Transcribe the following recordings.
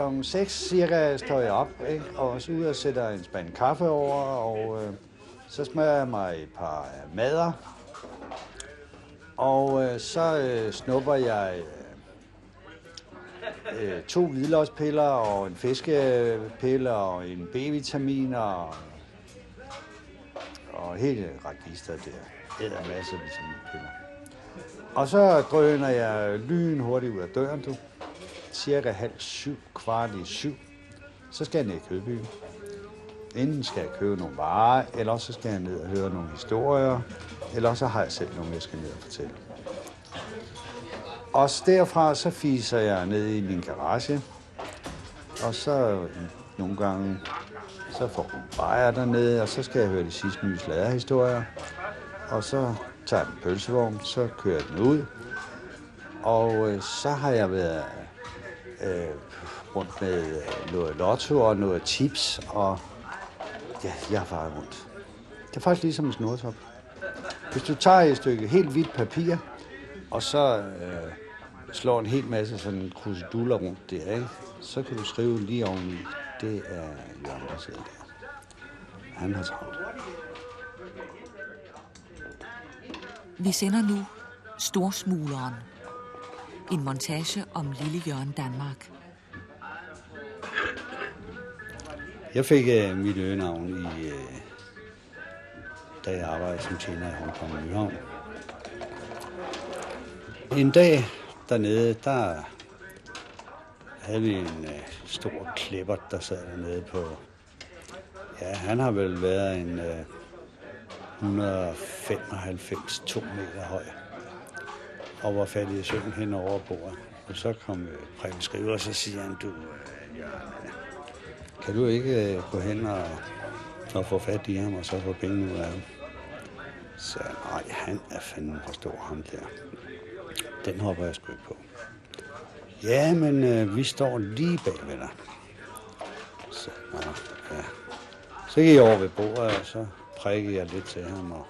klokken 6 cirka står jeg op, ikke? og så ud og sætter en spand kaffe over, og øh, så smager jeg mig et par øh, mader. Og øh, så øh, snupper jeg øh, øh, to hvidløgspiller og en fiskepille og en B-vitamin og, og hele register der. Æder masser af vitaminpiller. Og så drøner jeg lyn hurtigt ud af døren, du. Cirka halv syv, kvart i syv. Så skal jeg ned i kødbyen. Enten skal jeg købe nogle varer, eller så skal jeg ned og høre nogle historier, eller så har jeg selv nogle, jeg skal ned og fortælle. Og derfra så fiser jeg ned i min garage, og så nogle gange, så får hun bajer dernede, og så skal jeg høre de sidste nye sladerhistorier. Og så tager jeg en pølsevogn, så kører jeg den ud. Og øh, så har jeg været øh, rundt med øh, noget lotto og noget tips, og ja, jeg har faret rundt. Det er faktisk ligesom en snortop. Hvis du tager et stykke helt hvidt papir, og så øh, slår en hel masse sådan kruseduller rundt der, ikke? så kan du skrive lige oveni, det er Jørgen, der sidder der. Han har travlt. Vi sender nu Storsmugleren. En montage om lille Jørgen Danmark. Jeg fik uh, mit øgenavn i, uh, da jeg arbejdede som tjener i Hongkong Nyhavn. En dag dernede, der havde vi en uh, stor klipper, der sad dernede på... Ja, han har vel været en uh, 195 2 meter høj og var faldet i søvn hen over bordet. Og så kom øh, Preben Skriver, og så siger han, du, øh, Jørgen, kan du ikke øh, gå hen og, og få fat i ham, og så få penge ud af ham? Så nej, han er fandme for stor, ham der. Den hopper jeg sgu på. Ja, men øh, vi står lige bag ved dig. Så, ja. så gik jeg over ved bordet, og så prikkede jeg lidt til ham, og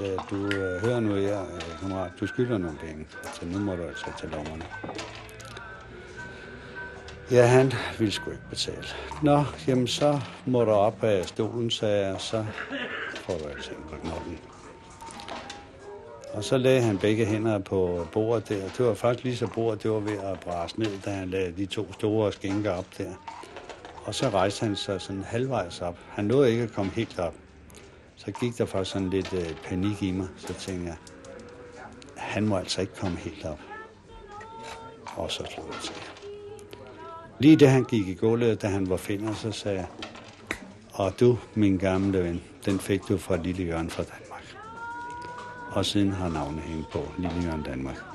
sagde, du øh, hører nu her, øh, kammerat, du skylder nogle penge, så nu må du altså til lommerne. Ja, han ville sgu ikke betale. Nå, jamen så må du op af stolen, sagde jeg, så får du altså en på. Og så lagde han begge hænder på bordet der. Det var faktisk lige så bordet, det var ved at brase ned, da han lagde de to store skænker op der. Og så rejste han sig sådan halvvejs op. Han nåede ikke at komme helt op. Så gik der faktisk sådan lidt øh, panik i mig. Så tænkte jeg, han må altså ikke komme helt op. Og så slog jeg til. Lige da han gik i gulvet, da han var finder, så sagde jeg, og du, min gamle ven, den fik du fra Lille Jørgen fra Danmark. Og siden har navnet hængt på Lille Jørgen Danmark.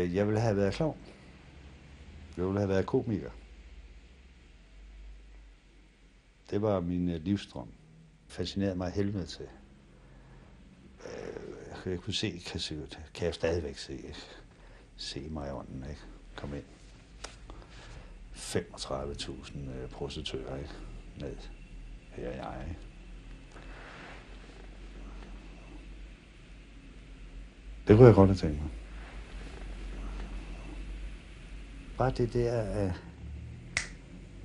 Øh, jeg ville have været klovn. Jeg ville have været komiker. Det var min øh, livsdrøm. Fascinerede mig helvede til. Øh, jeg kunne se, kan, se, kan jeg stadigvæk se, se mig i ånden, ikke? Kom ind. 35.000 øh, prostituører, ikke? Ned. Her er jeg, ikke? Det kunne jeg godt have tænkt mig. Bare det der øh,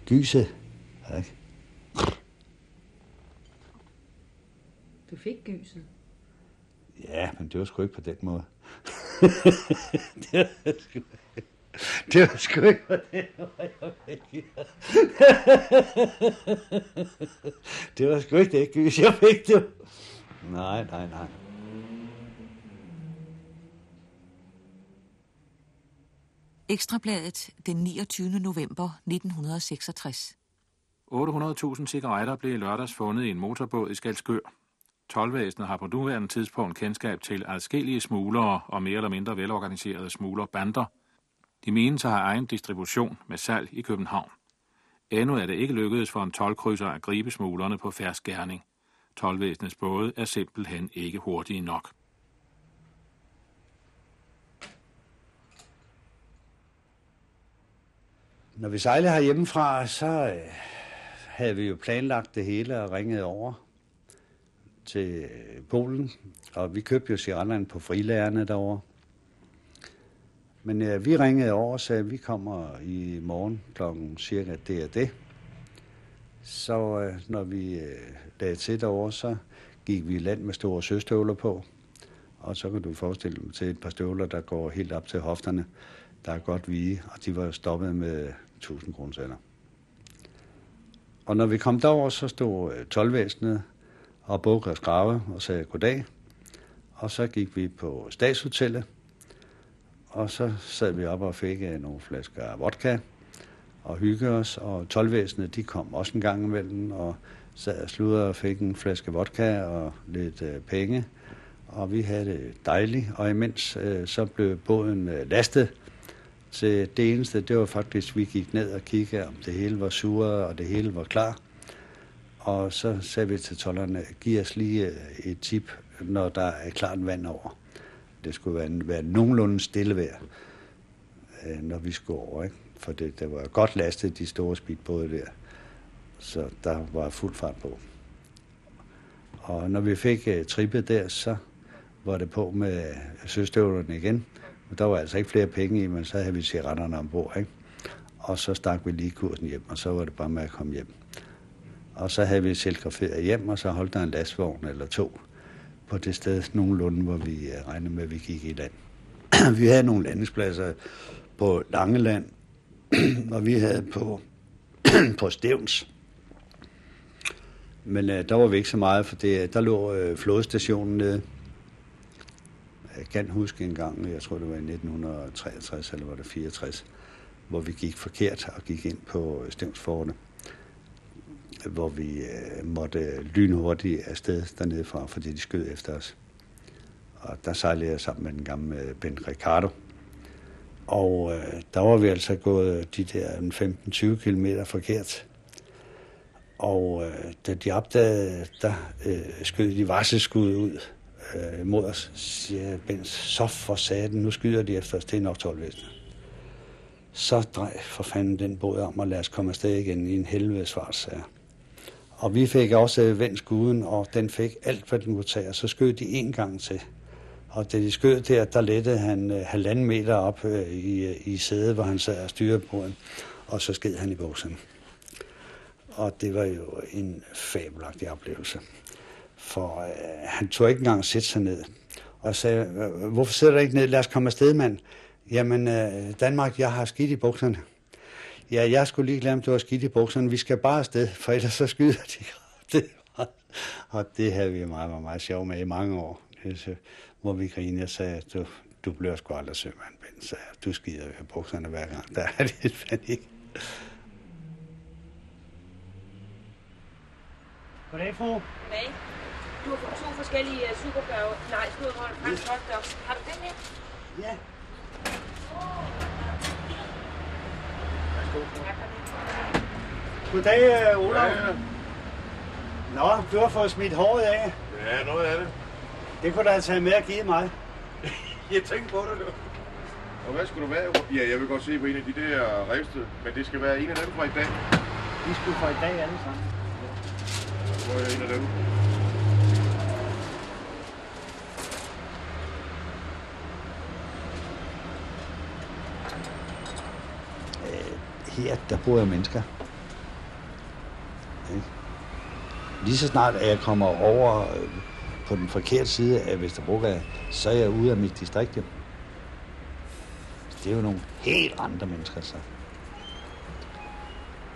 gyse, ikke? Du fik gyset. Ja, men det var sgu ikke på den måde. det var sgu, det var sgu ikke på den måde, jeg fik. det var sgu ikke det gys, jeg fik det. Nej, nej, nej. Ekstrabladet den 29. november 1966. 800.000 cigaretter blev i lørdags fundet i en motorbåd i Skalskør. Tolvæsenet har på nuværende tidspunkt kendskab til adskillige smuglere og mere eller mindre velorganiserede smuglerbander. De menes at have egen distribution med salg i København. Endnu er det ikke lykkedes for en tolvkrydser at gribe smuglerne på færds gerning. Tolvvæsenets både er simpelthen ikke hurtige nok. Når vi sejlede herhjemmefra, så øh, havde vi jo planlagt det hele og ringet over til øh, Polen. Og vi købte jo cigaretterne på frilærerne derovre. Men øh, vi ringede over og sagde, at vi kommer i morgen klokken cirka det og det. Så øh, når vi øh, lagde til derovre, så gik vi i land med store søstøvler på. Og så kan du forestille dig til et par støvler, der går helt op til hofterne, der er godt vige, og de var stoppet med 1000 kroner Og når vi kom derover, så stod øh, tolvvæsenet og bukkede og skrave og sagde goddag. Og så gik vi på statshotellet, og så sad vi op og fik øh, nogle flasker vodka og hyggede os, og tolvvæsenet, de kom også en gang imellem, og sad og sludrede og fik en flaske vodka og lidt øh, penge, og vi havde det dejligt, og imens øh, så blev båden øh, lastet, så det eneste, det var faktisk, at vi gik ned og kiggede, om det hele var sure, og det hele var klar. Og så sagde vi til tollerne, giv os lige øh, et tip, når der er klart vand over. Det skulle være, være nogenlunde stille vejr, øh, når vi skulle over. Ikke? For det, det var godt lastet, de store speedbåde der. Så der var fuld fart på. Og når vi fik uh, trippet der, så var det på med søstøvlerne igen. Men der var altså ikke flere penge i, men så havde vi cigaretterne ombord, ikke? Og så stak vi lige kursen hjem, og så var det bare med at komme hjem. Og så havde vi telegraferet hjem, og så holdt der en lastvogn eller to på det sted nogenlunde, hvor vi øh, regnede med, at vi gik i land. vi havde nogle landingspladser på Langeland, og vi havde på, på Stævns. Men øh, der var vi ikke så meget, for det, øh, der lå øh, flådestationen nede. Jeg kan huske en gang, jeg tror det var i 1963 eller var det 64, hvor vi gik forkert og gik ind på Stævnsforte hvor vi øh, måtte lynhurtigt afsted dernede fra, fordi de skød efter os. Og der sejlede jeg sammen med den gamle Ben Ricardo. Og øh, der var vi altså gået de der 15-20 km forkert. Og øh, da de opdagede, der øh, skød de varselskud ud øh, mod os, siger Bens. så for saten, nu skyder de efter os, det er nok 12 Så drej for fanden den båd om, og lad os komme afsted igen i en helvedes fart, og vi fik også øh, vendt skuden, og den fik alt, hvad den kunne tage, og så skød de en gang til. Og da de skød der, der lettede han uh, halvanden meter op øh, i, øh, i sædet, hvor han sad og styrede båden, og så sked han i bukserne. Og det var jo en fabelagtig oplevelse. For uh, han tog ikke engang at sætte sig ned, og sagde, hvorfor sidder du ikke ned? Lad os komme afsted, mand. Jamen, uh, Danmark, jeg har skidt i bukserne. Ja, jeg skulle lige glemme, at du har skidt i bukserne. Vi skal bare afsted, for ellers så skyder de. Det var, og det havde vi meget, meget, meget sjov med i mange år. Så, hvor vi grinede og sagde, du, du bliver sgu aldrig sømand, Ben. Så du skider i bukserne hver gang. Der er lidt panik. Goddag, fru. Goddag. Du har fået to forskellige uh, superbørge. Nej, skudhold, fransk yes. hotdog. Har du den her? Ja. Goddag, øh, Olaf. Ja, ja. Nå, du har fået smidt håret af. Ja, noget af det. Det kunne du have taget med at give mig. jeg tænkte på det, du. Og hvad skulle du være? Ja, jeg vil godt se på en af de der revsted, men det skal være en af dem fra i dag. De skulle fra i dag alle sammen. Så får jeg en af dem. Her, der bor jeg mennesker. Lige så snart, at jeg kommer over øh, på den forkerte side af Vesterbrogade, så er jeg ude af mit distrikt. Det er jo nogle helt andre mennesker, så.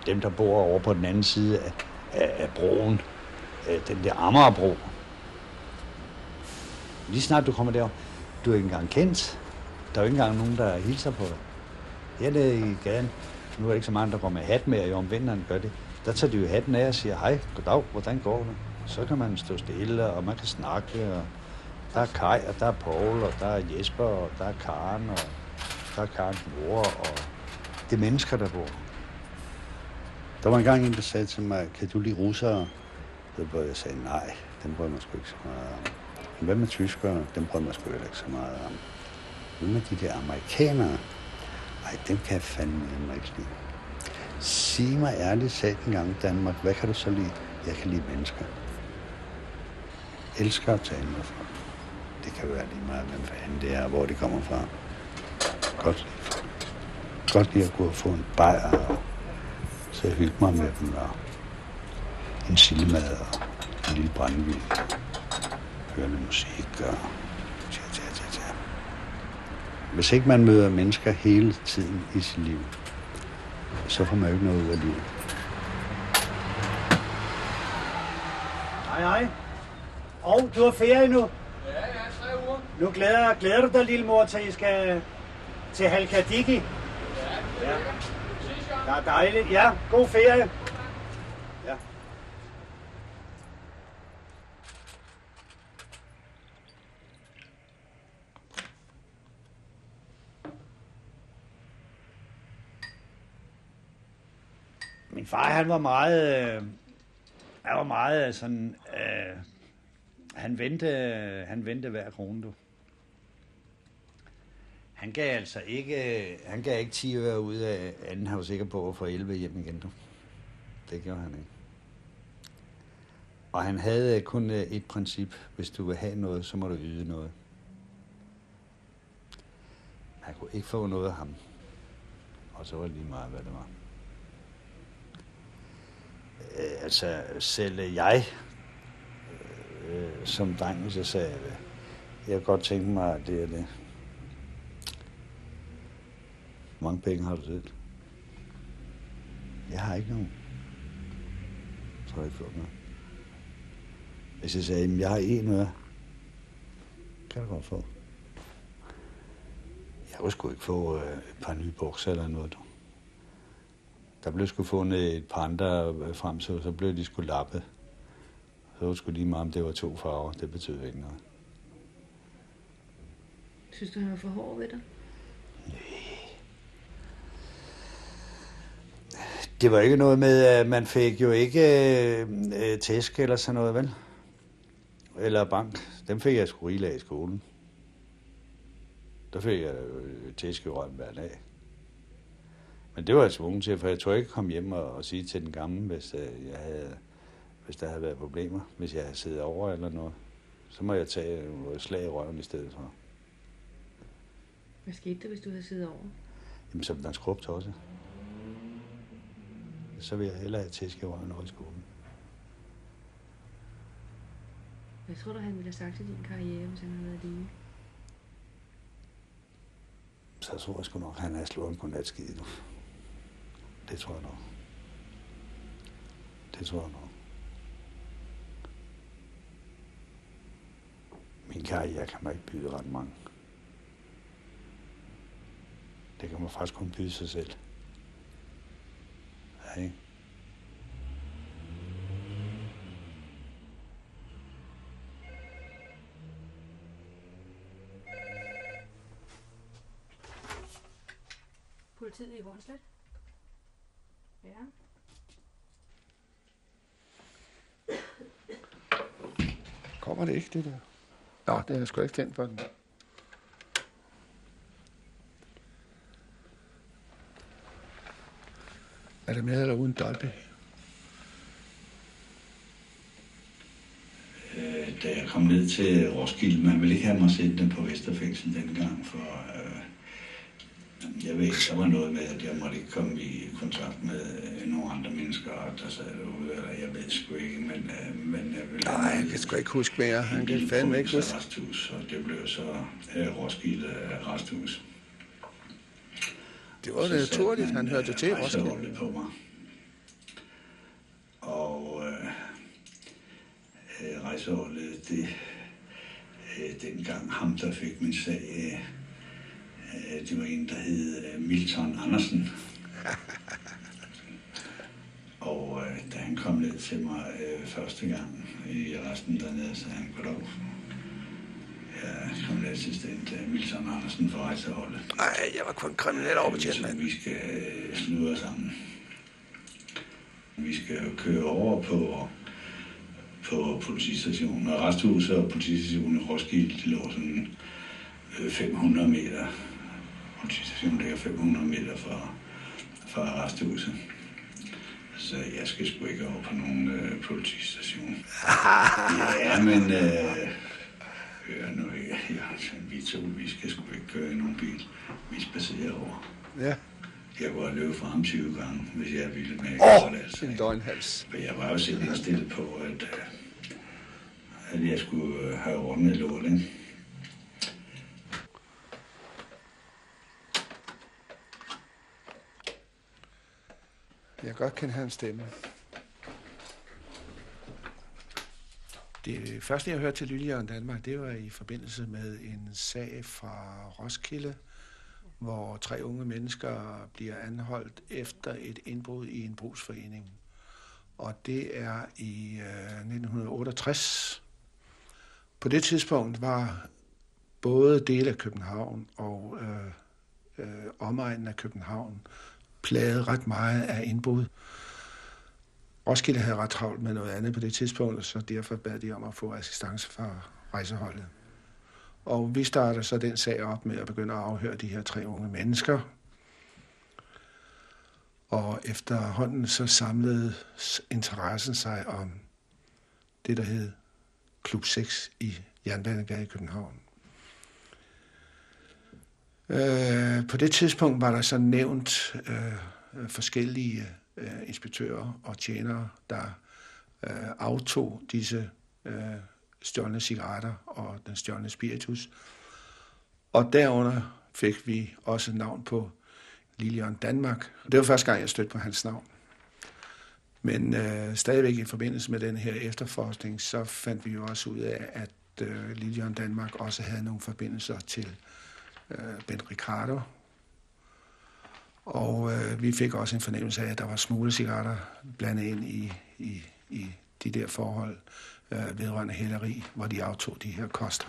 Dem, der bor over på den anden side af, af, af broen, den der Amagerbro. Lige snart du kommer derover, du er ikke engang kendt. Der er jo ikke engang nogen, der hilser på dig. Hernede i gaden, nu er det ikke så mange, der går med hat med, og om vinteren gør det. Der tager de jo hatten af og siger, hej, goddag, hvordan går det? Så kan man stå stille, og man kan snakke, og der er Kai, og der er Paul, og der er Jesper, og der er Karen, og der er Karens mor, og det er mennesker, der bor. Der var engang en, der sagde til mig, kan du lide russere? Så hvor jeg sagde, nej, dem brød man sgu ikke så meget om. Hvad med tyskere? Dem brød man sgu ikke så meget om. Hvad med de der amerikanere? Nej, dem kan jeg fandme ikke lide. Sig mig ærligt sagt en gang, Danmark, hvad kan du så lide? Jeg kan lide mennesker. Jeg elsker at tale med folk. Det kan være lige meget, hvem fanden det er, hvor de kommer fra. Godt lide folk. Godt lide at gå og få en bajer og så hygge mig med dem og en sildemad og en lille brændevin, Høre lidt musik og hvis ikke man møder mennesker hele tiden i sit liv, så får man jo ikke noget ud af livet. Hej, hej. Og du har ferie nu? Ja, ja, tre uger. Nu glæder, glæder du dig, lille mor, til I skal til Halkadiki? Ja, ja. Det er dejligt. Ja, god ferie. Far, han var meget... Øh, han var meget øh, sådan... Øh, han vendte, øh, han vendte hver krone, du. Han gav altså ikke, øh, han gav ikke 10 øre ud af, anden han var sikker på at få 11 hjem igen, du. Det gjorde han ikke. Og han havde kun et princip. Hvis du vil have noget, så må du yde noget. Man kunne ikke få noget af ham. Og så var det lige meget, hvad det var. Øh, altså, selv øh, jeg, øh, som dreng, så jeg sagde, jeg, jeg kunne godt tænke mig, at det er det. Hvor mange penge har du selv? Jeg har ikke nogen. Så har jeg ikke fået noget. Hvis jeg sagde, at jeg har en øre, kan du godt få. Jeg kunne sgu ikke få øh, et par nye bukser eller noget. Du. Der blev sgu fundet et par andre øh, frem, så, så blev de sgu lappet. Så var det sgu lige meget, om det var to farver. Det betød ikke noget. Synes du, han var for hård ved dig? Det var ikke noget med, at man fik jo ikke øh, tæsk eller sådan noget, vel? Eller bank. Dem fik jeg sgu rigeligt af i skolen. Der fik jeg øh, tæsk i røven hver dag. Men det var jeg tvunget til, for jeg tror ikke komme hjem og, og sige til den gamle, hvis, øh, jeg havde, hvis der havde været problemer. Hvis jeg havde siddet over eller noget. Så må jeg tage øh, slag i røven i stedet for. Hvad skete der, hvis du havde siddet over? Jamen, så blev der skrubt også. Så vil jeg hellere have tæsk i røven over i skolen. Hvad tror du, han ville have sagt til din karriere, hvis han havde været lige? Så tror jeg sgu nok, at han har slået en godnatskid nu. Det tror jeg nok. Det tror jeg nok. Min karriere kan man ikke byde ret mange. Det kan man faktisk kun byde sig selv. Ja, ikke? Politiet i Hornslet? Ja. Kommer det ikke, det der? Nå, det er jeg sgu ikke tændt for den. Er det med eller uden Dolby? Øh, da jeg kom ned til Roskilde, man ville ikke have mig sættende på Vesterfængsel dengang, for øh, jeg ved der var noget med, at jeg måtte ikke komme i kontakt med øh, nogle andre mennesker, der sad derude, eller jeg ved sgu ikke, men, øh, men jeg ville... Nej, han kan sgu ikke huske mere. Han kan fandme ikke huske. Resthus, og det blev så øh, Roskilde Resthus. Det var da naturligt, han hørte til Roskilde. Roskilde. på mig. Og øh, øh, rejseholdet, det, øh, dengang ham, der fik min sag, øh, øh, det var en, der hed øh, Milton Andersen. Og øh, da han kom ned til mig øh, første gang i resten dernede, sagde han, goddag. Jeg er kriminalassistent øh, Milton Andersen for rejseholdet. Nej, jeg var kun kriminel overbetjent, Så mand. vi skal øh, sludre sammen. Vi skal køre over på, på politistationen. Og resthuset og politistationen i Roskilde, de lå sådan øh, 500 meter. Politistationen ligger 500 meter fra, fra resthuset. Så jeg skal sgu ikke over på nogen øh, politistation. ja, men øh, hør nu ikke. Ja, vi to, vi skal sgu ikke køre i nogen bil. Vi spacerer over. Ja. Jeg kunne have løbet fra ham 20 gange, hvis jeg ville med. Åh, oh, altså. en døgnhals. For jeg var jo selv indstillet på, at, øh, at jeg skulle øh, have ordnet lort, ikke? Jeg godt kende hans stemme. Det første, jeg hørte til Lydjern Danmark, det var i forbindelse med en sag fra Roskilde, hvor tre unge mennesker bliver anholdt efter et indbrud i en brugsforening. Og det er i øh, 1968. På det tidspunkt var både dele af København og øh, øh, omegnen af København plaget ret meget af indbrud. Roskilde havde ret travlt med noget andet på det tidspunkt, så derfor bad de om at få assistance fra rejseholdet. Og vi startede så den sag op med at begynde at afhøre de her tre unge mennesker. Og efterhånden så samlede interessen sig om det, der hed Klub 6 i Jernbanegade i København. Øh, på det tidspunkt var der så nævnt øh, forskellige øh, inspektører og tjenere, der øh, aftog disse øh, stjålne cigaretter og den stjålne spiritus. Og derunder fik vi også navn på Lilian Danmark. Det var første gang, jeg stødte på hans navn. Men øh, stadigvæk i forbindelse med den her efterforskning, så fandt vi jo også ud af, at øh, Lilian Danmark også havde nogle forbindelser til øh, Øh, ben Ricardo. Og øh, vi fik også en fornemmelse af, at der var smuglecigaretter blandet ind i, i, i de der forhold øh, vedrørende hæleri, hvor de aftog de her koster.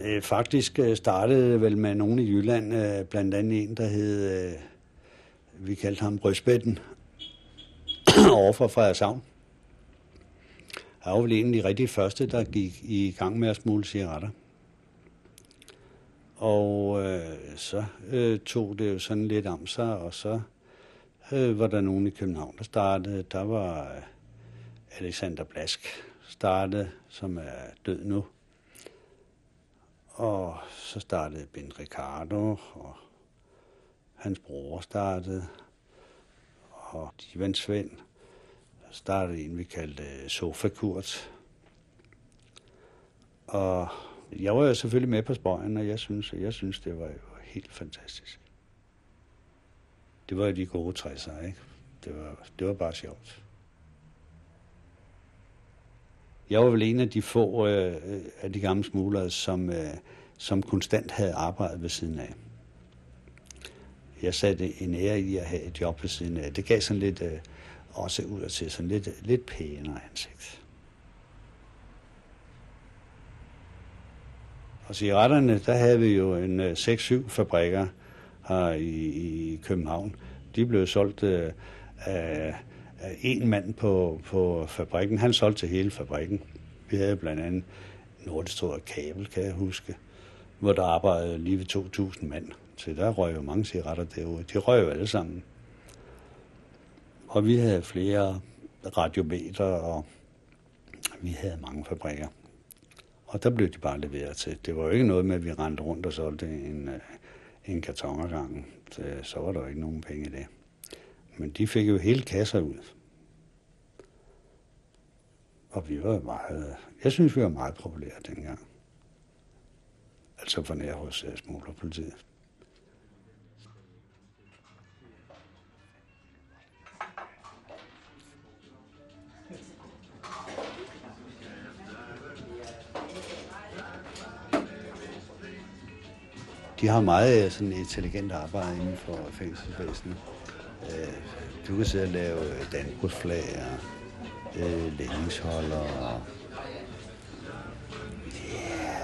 Øh, faktisk øh, startede vel med nogen i Jylland, blandt andet en, der hed, vi kaldte ham Brødsbætten, over fra Frederikshavn. Han var vel en af de rigtig første, der gik i gang med at smule cigaretter. Og øh, så øh, tog det jo sådan lidt om sig, og så øh, var der nogen i København, der startede. Der var øh, Alexander Blask startede, som er død nu. Og så startede Ben Ricardo, og hans bror startede, og Ivan Svend startede en, vi kaldte øh, sofakurt. Og jeg var jo selvfølgelig med på spøjen, og jeg synes, jeg synes det var jo helt fantastisk. Det var jo de gode 60'er, ikke? Det var, det var bare sjovt. Jeg var vel en af de få øh, af de gamle smuglere, som, øh, som konstant havde arbejdet ved siden af. Jeg satte en ære i at have et job ved siden af. Det gav sådan lidt, øh, også ud at se sådan lidt, lidt pænere ansigt. Og cigaretterne, der havde vi jo en øh, 6-7 fabrikker her i, i København. De blev solgt øh, af, af en mand på, på fabrikken. Han solgte til hele fabrikken. Vi havde blandt andet Nordisk Kabel, kan jeg huske, hvor der arbejdede lige ved 2.000 mand. Så der røg jo mange cigaretter derude. De røg jo alle sammen. Og vi havde flere radiometer, og vi havde mange fabrikker. Og der blev de bare leveret til. Det var jo ikke noget med, at vi rendte rundt og solgte en, øh, en karton ad gangen. Øh, så, var der jo ikke nogen penge i det. Men de fik jo hele kasser ud. Og vi var meget... Jeg synes, vi var meget populære dengang. Altså for nær hos øh, smuglerpolitiet. De har meget øh, sådan intelligent arbejde inden for fængselsvæsenet. Øh, Du kan sidde og lave øh, dannebrugsflag og øh, lændingsholder og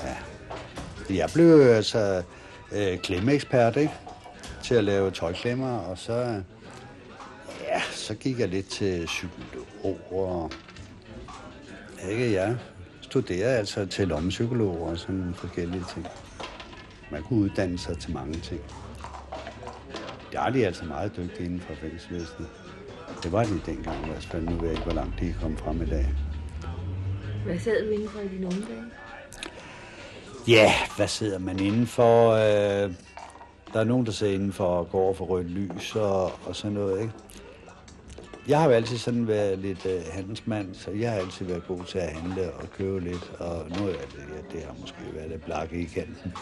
ja. Jeg blev altså øh, klemmeekspert, ikke? Til at lave tøjklemmer, og så, ja, så gik jeg lidt til psykolog og ikke jeg studerer altså til lommepsykologer og sådan forskellige ting. Man kunne uddanne sig til mange ting. Der er de altså meget dygtige inden for fængselsvæsenet. Det var de dengang i hvert fald. Nu ved jeg ikke, hvor langt de er kommet frem i dag. Hvad sad du indenfor i dine unge dage? Ja, hvad sidder man indenfor? Øh, der er nogen, der sidder indenfor og går over for rødt lys og, og sådan noget, ikke? Jeg har jo altid sådan været lidt øh, handelsmand, så jeg har altid været god til at handle og købe lidt, og nu er det, ja, det har måske været lidt blakke i kanten.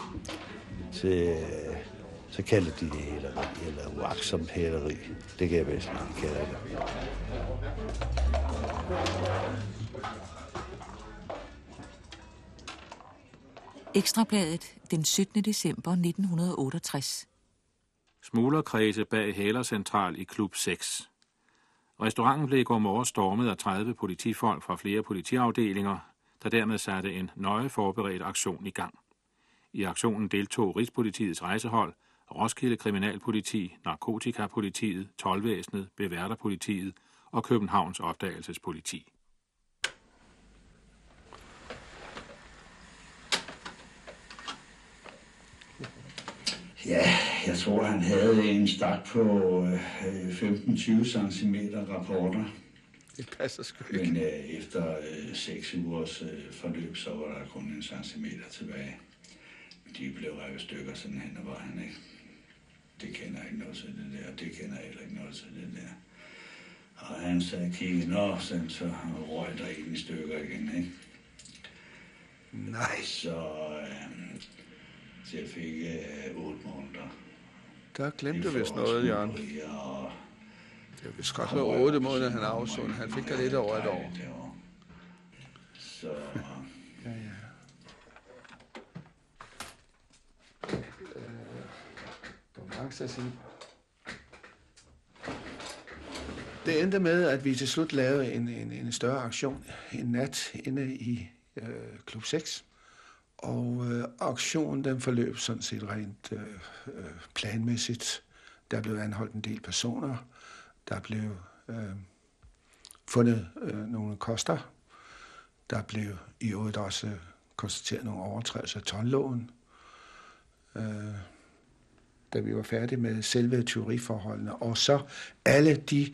Så, så kalder de det hæleri, eller uaksomt hæleri. Det kan jeg bedst lide, kalder det. Ekstrabladet den 17. december 1968. Smuglerkredse bag Hælercentral i Klub 6. Restauranten blev i går morgen stormet af 30 politifolk fra flere politiafdelinger, der dermed satte en nøje forberedt aktion i gang. I aktionen deltog Rigspolitiets rejsehold, Roskilde Kriminalpoliti, Narkotikapolitiet, Tolvæsenet, Beværterpolitiet og Københavns Opdagelsespoliti. Ja, jeg tror, han havde en stak på øh, 15-20 cm rapporter. Det passer sgu ikke. Men øh, efter øh, 6 ugers øh, forløb, så var der kun en centimeter tilbage. De blev revet stykker sådan hen ad vejen, ikke? Det kender jeg ikke noget til det der, det kender jeg heller ikke noget til det der. Og han sad og kiggede, nå, sådan, så røg der en i stykker igen, ikke? Nej, Så, øh, så jeg fik øh, 8 måneder. der glemte du vist noget, Jørgen. Og Det var vist godt være otte måneder, han afsund. Han fik da lidt over et år. Så, Ja, ja chance mange sige? Det endte med, at vi til slut lavede en, en, en større aktion en nat inde i øh, Klub 6. Og øh, aktionen den forløb sådan set rent øh, øh, planmæssigt. Der blev anholdt en del personer. Der blev øh, fundet øh, nogle koster. Der blev i øvrigt også konstateret nogle overtrædelser af tonloven. Øh, da vi var færdige med selve teoriforholdene. Og så alle de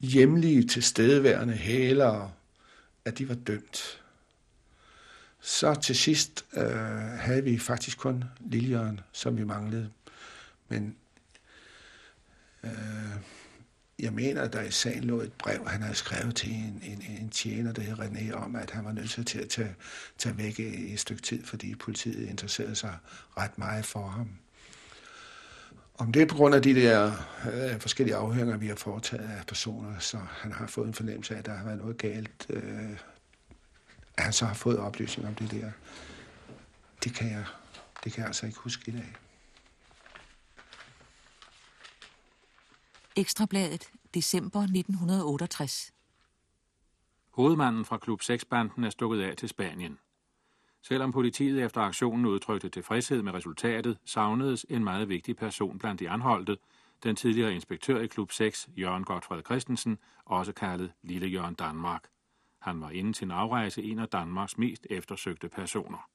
hjemlige tilstedeværende hælere, at de var dømt. Så til sidst øh, havde vi faktisk kun Liljørn, som vi manglede. Men øh, jeg mener, at der i sagen lå et brev, han havde skrevet til en, en, en tjener, der hed René, om, at han var nødt til at tage, tage væk i et stykke tid, fordi politiet interesserede sig ret meget for ham. Om det er på grund af de der øh, forskellige afhøringer, vi har foretaget af personer, så han har fået en fornemmelse af, at der har været noget galt. Øh, at han så har fået oplysning om det der. Det kan jeg, det kan jeg altså ikke huske i dag. Ekstrabladet december 1968. Hovedmanden fra Klub 6-banden er stukket af til Spanien. Selvom politiet efter aktionen udtrykte tilfredshed med resultatet, savnedes en meget vigtig person blandt de anholdte, den tidligere inspektør i Klub 6, Jørgen Godfred Christensen, også kaldet Lille Jørgen Danmark. Han var inden sin afrejse en af Danmarks mest eftersøgte personer.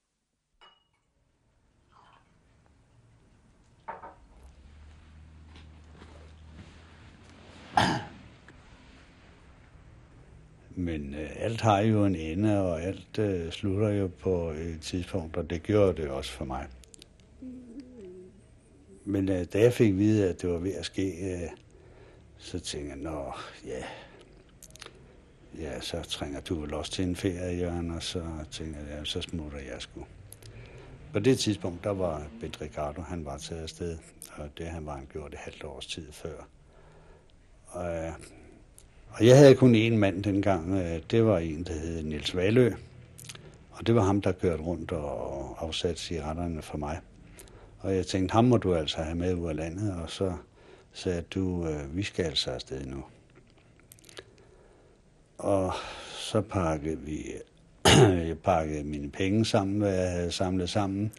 Men øh, alt har jo en ende, og alt øh, slutter jo på et tidspunkt, og det gjorde det også for mig. Men øh, da jeg fik at vide, at det var ved at ske, øh, så tænkte jeg, nå, ja, ja, så trænger du vel også til en ferie, Jørgen, og så tænkte jeg, ja, så smutter jeg sgu. På det tidspunkt, der var Bent Ricardo, han var taget afsted, og det han var han gjort et halvt års tid før. Og, øh, og jeg havde kun én mand dengang. Øh, det var en, der hed Niels Valø. Og det var ham, der kørte rundt og afsatte cigaretterne for mig. Og jeg tænkte, ham må du altså have med ud af landet. Og så sagde du, øh, vi skal altså afsted nu. Og så pakkede vi, jeg pakkede mine penge sammen, hvad jeg havde samlet sammen,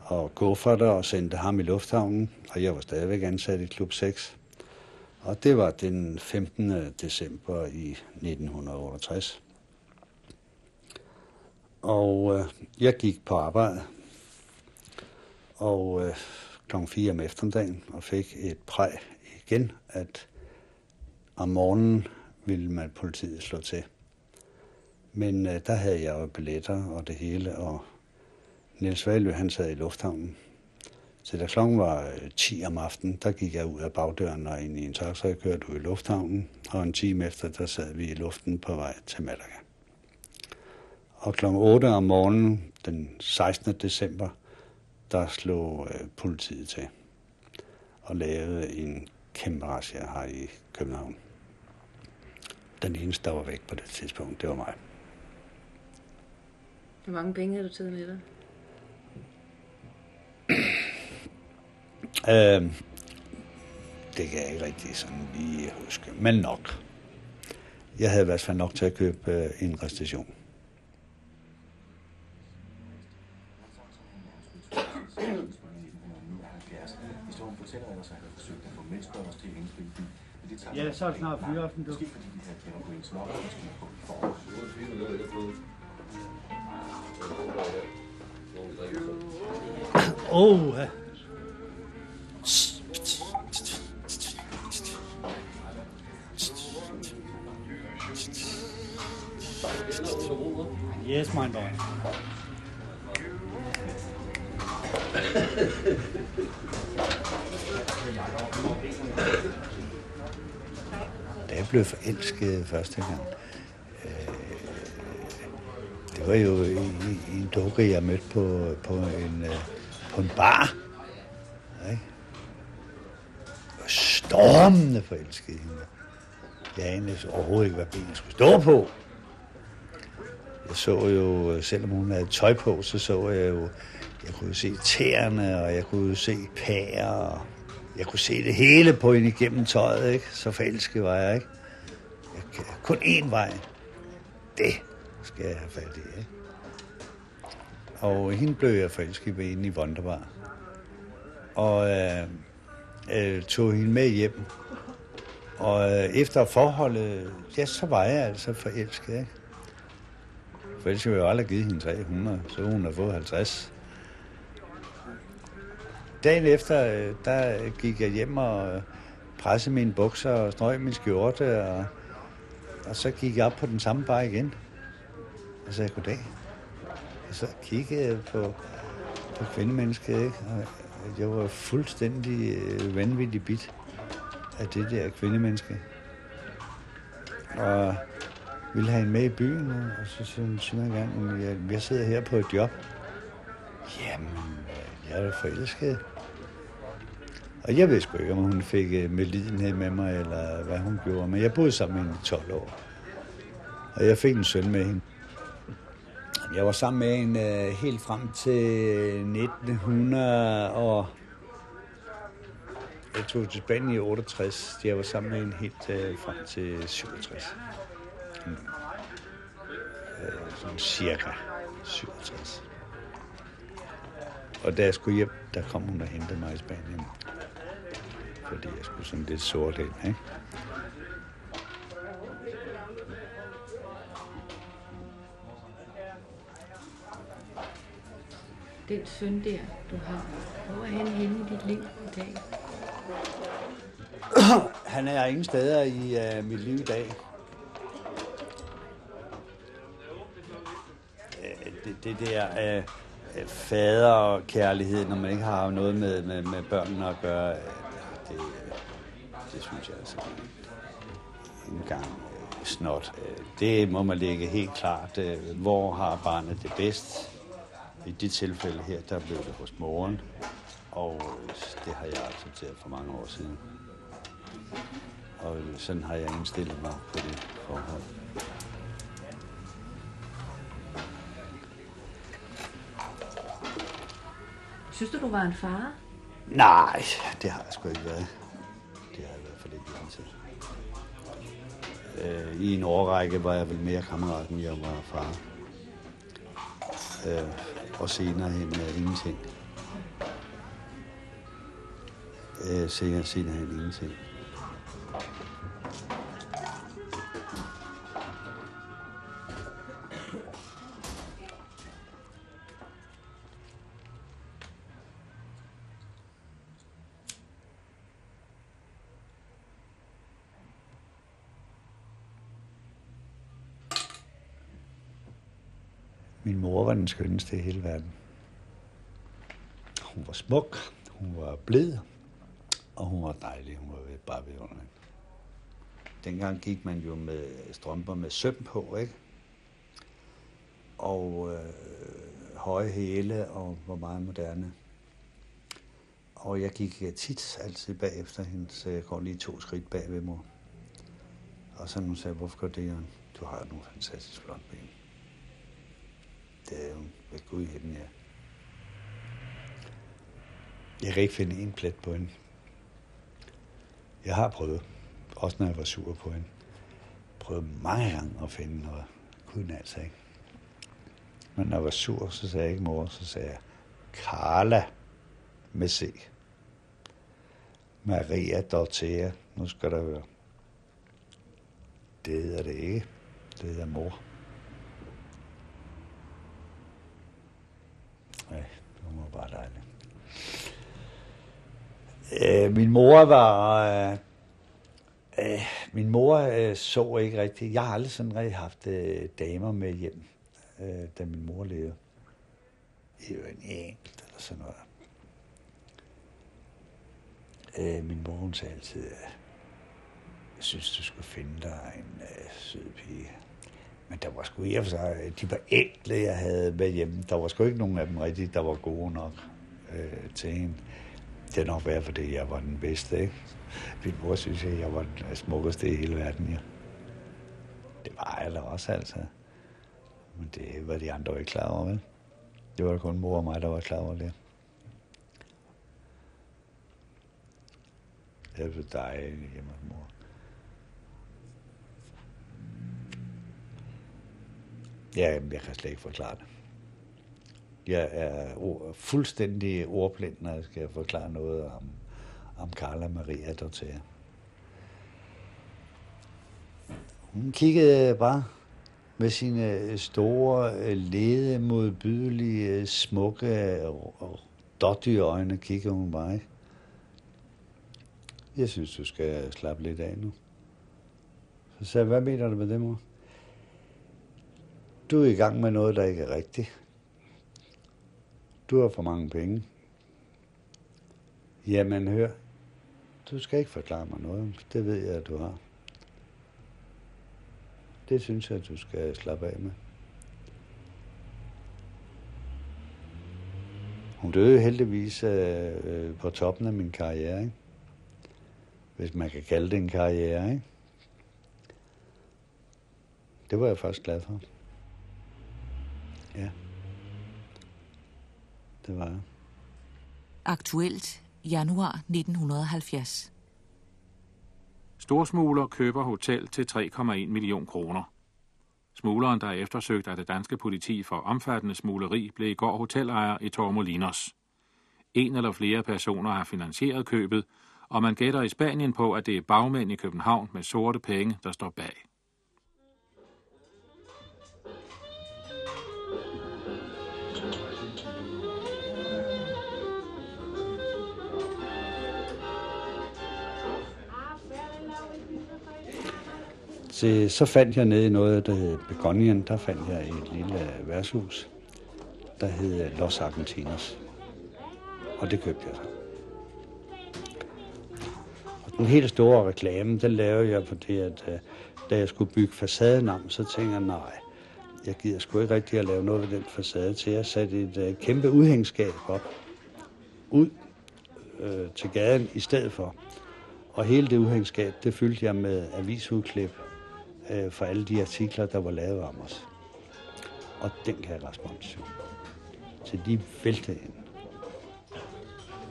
og kufferter og sendte ham i lufthavnen, og jeg var stadigvæk ansat i Klub 6. Og det var den 15. december i 1968. Og øh, jeg gik på arbejde. Og øh, kl. 4 om eftermiddagen og fik et præg igen, at om morgenen ville man politiet slå til. Men øh, der havde jeg jo billetter og det hele, og Niels Valø, han sad i lufthavnen. Så da klokken var øh, 10 om aftenen, der gik jeg ud af bagdøren og ind i en taxa og kørte ud i lufthavnen. Og en time efter, der sad vi i luften på vej til Malaga. Og klokken 8 om morgenen, den 16. december, der slog øh, politiet til og lavede en kæmpe razzia her i København. Den eneste, der var væk på det tidspunkt, det var mig. Hvor mange penge havde du taget med dig? Øh, det kan jeg ikke rigtig sådan lige huske, men nok. Jeg havde i hvert fald nok til at købe øh, en restation. Ja, så er det snart fyraften, du. Åh, oh, første gang, øh, det var jo i, i, i en dukke, jeg mødte på, på, en, øh, på en bar. Ikke? Jeg stormende forelsket hende. Jeg anede overhovedet ikke, hvad benene skulle stå på. Jeg så jo, selvom hun havde tøj på, så så jeg jo, jeg kunne se tæerne, og jeg kunne se pærer, og jeg kunne se det hele på hende igennem tøjet, ikke? Så forelsket var jeg, ikke? Jeg, kun én vej. Det skal jeg have fat i, ikke? Og hende blev jeg forelsket ved inde i Wonderbar. Og øh, øh, tog hende med hjem. Og øh, efter forholdet, ja, så var jeg altså forelsket, ikke? For ellers ville jeg jo aldrig givet hende 300, så hun har fået 50. Dagen efter, øh, der gik jeg hjem og øh, pressede mine bukser og strøg min skjorte, og, og så gik jeg op på den samme bar igen. Og sagde goddag. Og så kiggede jeg på, på kvindemennesket, ikke? Og jeg var fuldstændig øh, vanvittig bit af det der kvindemenneske. Og ville have en med i byen, og så siger hun til mig engang, at jeg, jeg sidder her på et job. Jamen, jeg er forelsket. Og jeg ved sgu ikke, om hun fik øh, medlidenhed med mig, eller hvad hun gjorde, men jeg boede sammen med hende i 12 år. Og jeg fik en søn med hende. Jeg var sammen med hende øh, helt frem til øh, 1900 og... Jeg tog til Spanien i 68. Jeg var sammen med hende helt øh, frem til 67. Mm. Øh, sådan cirka 67. Og da jeg skulle hjem, der kom hun og hentede mig i Spanien. Fordi jeg skulle sådan lidt sort ind, ikke? Den søn der, du har, hvor er han henne i dit liv i dag? Han er ingen steder i uh, mit liv i dag. Øh, Det, det der uh, faderkærlighed, når man ikke har noget med, med, med børnene at gøre, øh, det, det synes jeg altså ikke engang øh, snot. Det må man lægge helt klart. øh, Hvor har barnet det bedst? I det tilfælde her, der blev det hos moren, og øh, det har jeg accepteret for mange år siden. Og øh, sådan har jeg indstillet mig på det forhold. Synes du, du var en far? Nej, det har jeg sgu ikke været. Det har jeg været for lidt længe til. Øh, I en årrække var jeg vel mere kammerat, end jeg var far. Øh, og senere hen øh, ingenting. Øh, senere, senere hen ingenting. Den skønneste i hele verden. Hun var smuk, hun var blid, og hun var dejlig. Hun var bare vidunderlig. Dengang gik man jo med strømper med søm på, ikke? Og øh, høje hæle og var meget moderne. Og jeg gik øh, tit altid bagefter hende, så jeg går lige to skridt bag ved mor. Og så hun sagde, hvorfor gør det, Jørgen? Du har nogle fantastisk flot ben. Det er øh, ved Gud i hende, ja. Jeg kan ikke finde en plet på hende. Jeg har prøvet, også når jeg var sur på hende. Prøvet mange gange at finde noget. Kunne altså ikke. Men når jeg var sur, så sagde jeg ikke mor, så sagde jeg Carla med C. Maria Dortea. Nu skal der høre. Det hedder det ikke. Det hedder mor. Nej, det var bare dejligt. Øh, min mor var... Øh, øh, min mor øh, så ikke rigtigt. Jeg har aldrig sådan rigtig haft øh, damer med hjem, øh, da min mor levede. I var en enkelt eller sådan noget. Øh, min mor, hun sagde altid, at jeg synes, du skulle finde dig en øh, sød pige. Men der var sgu i og for sig, de var enkle, jeg havde med hjemme. Der var sgu ikke nogen af dem rigtigt, der var gode nok øh, til en. Det er nok værd, fordi jeg var den bedste, ikke? Min mor synes, at jeg var den smukkeste i hele verden, ja. Det var jeg da også, altså. Men det var de andre ikke klar over, vel? Det var kun mor og mig, der var klar over det. Det var dejligt hjemme hos mor. Ja, jeg kan slet ikke forklare det. Jeg er fuldstændig ordblind, når jeg skal forklare noget om, om Carla Maria Dortea. Hun kiggede bare med sine store, lede, modbydelige, smukke og øjne, kiggede hun mig. Jeg synes, du skal slappe lidt af nu. Så sagde jeg, hvad mener du med det, mor? Du er i gang med noget, der ikke er rigtigt. Du har for mange penge. Jamen hør, du skal ikke forklare mig noget. Det ved jeg, at du har. Det synes jeg, at du skal slappe af med. Hun døde heldigvis øh, på toppen af min karriere, ikke? hvis man kan kalde det en karriere. Ikke? Det var jeg faktisk glad for. Ja. Det var jeg. Aktuelt januar 1970. Storsmugler køber hotel til 3,1 million kroner. Smugleren, der er eftersøgt af det danske politi for omfattende smugleri, blev i går hotelejer i Tormolinos. En eller flere personer har finansieret købet, og man gætter i Spanien på, at det er bagmænd i København med sorte penge, der står bag. Så, så fandt jeg nede i noget, der hed Begonien, der fandt jeg et lille værtshus, der hed Los Argentinos. Og det købte jeg så. Og den helt store reklame, den lavede jeg, fordi at, øh, da jeg skulle bygge facaden om, så tænkte jeg, nej, jeg gider sgu ikke rigtig at lave noget ved den facade til. Jeg satte et uh, kæmpe udhængskab op, ud øh, til gaden i stedet for. Og hele det udhængskab, det fyldte jeg med avisudklip øh, for alle de artikler, der var lavet om os. Og den kan respons. Så de væltede ind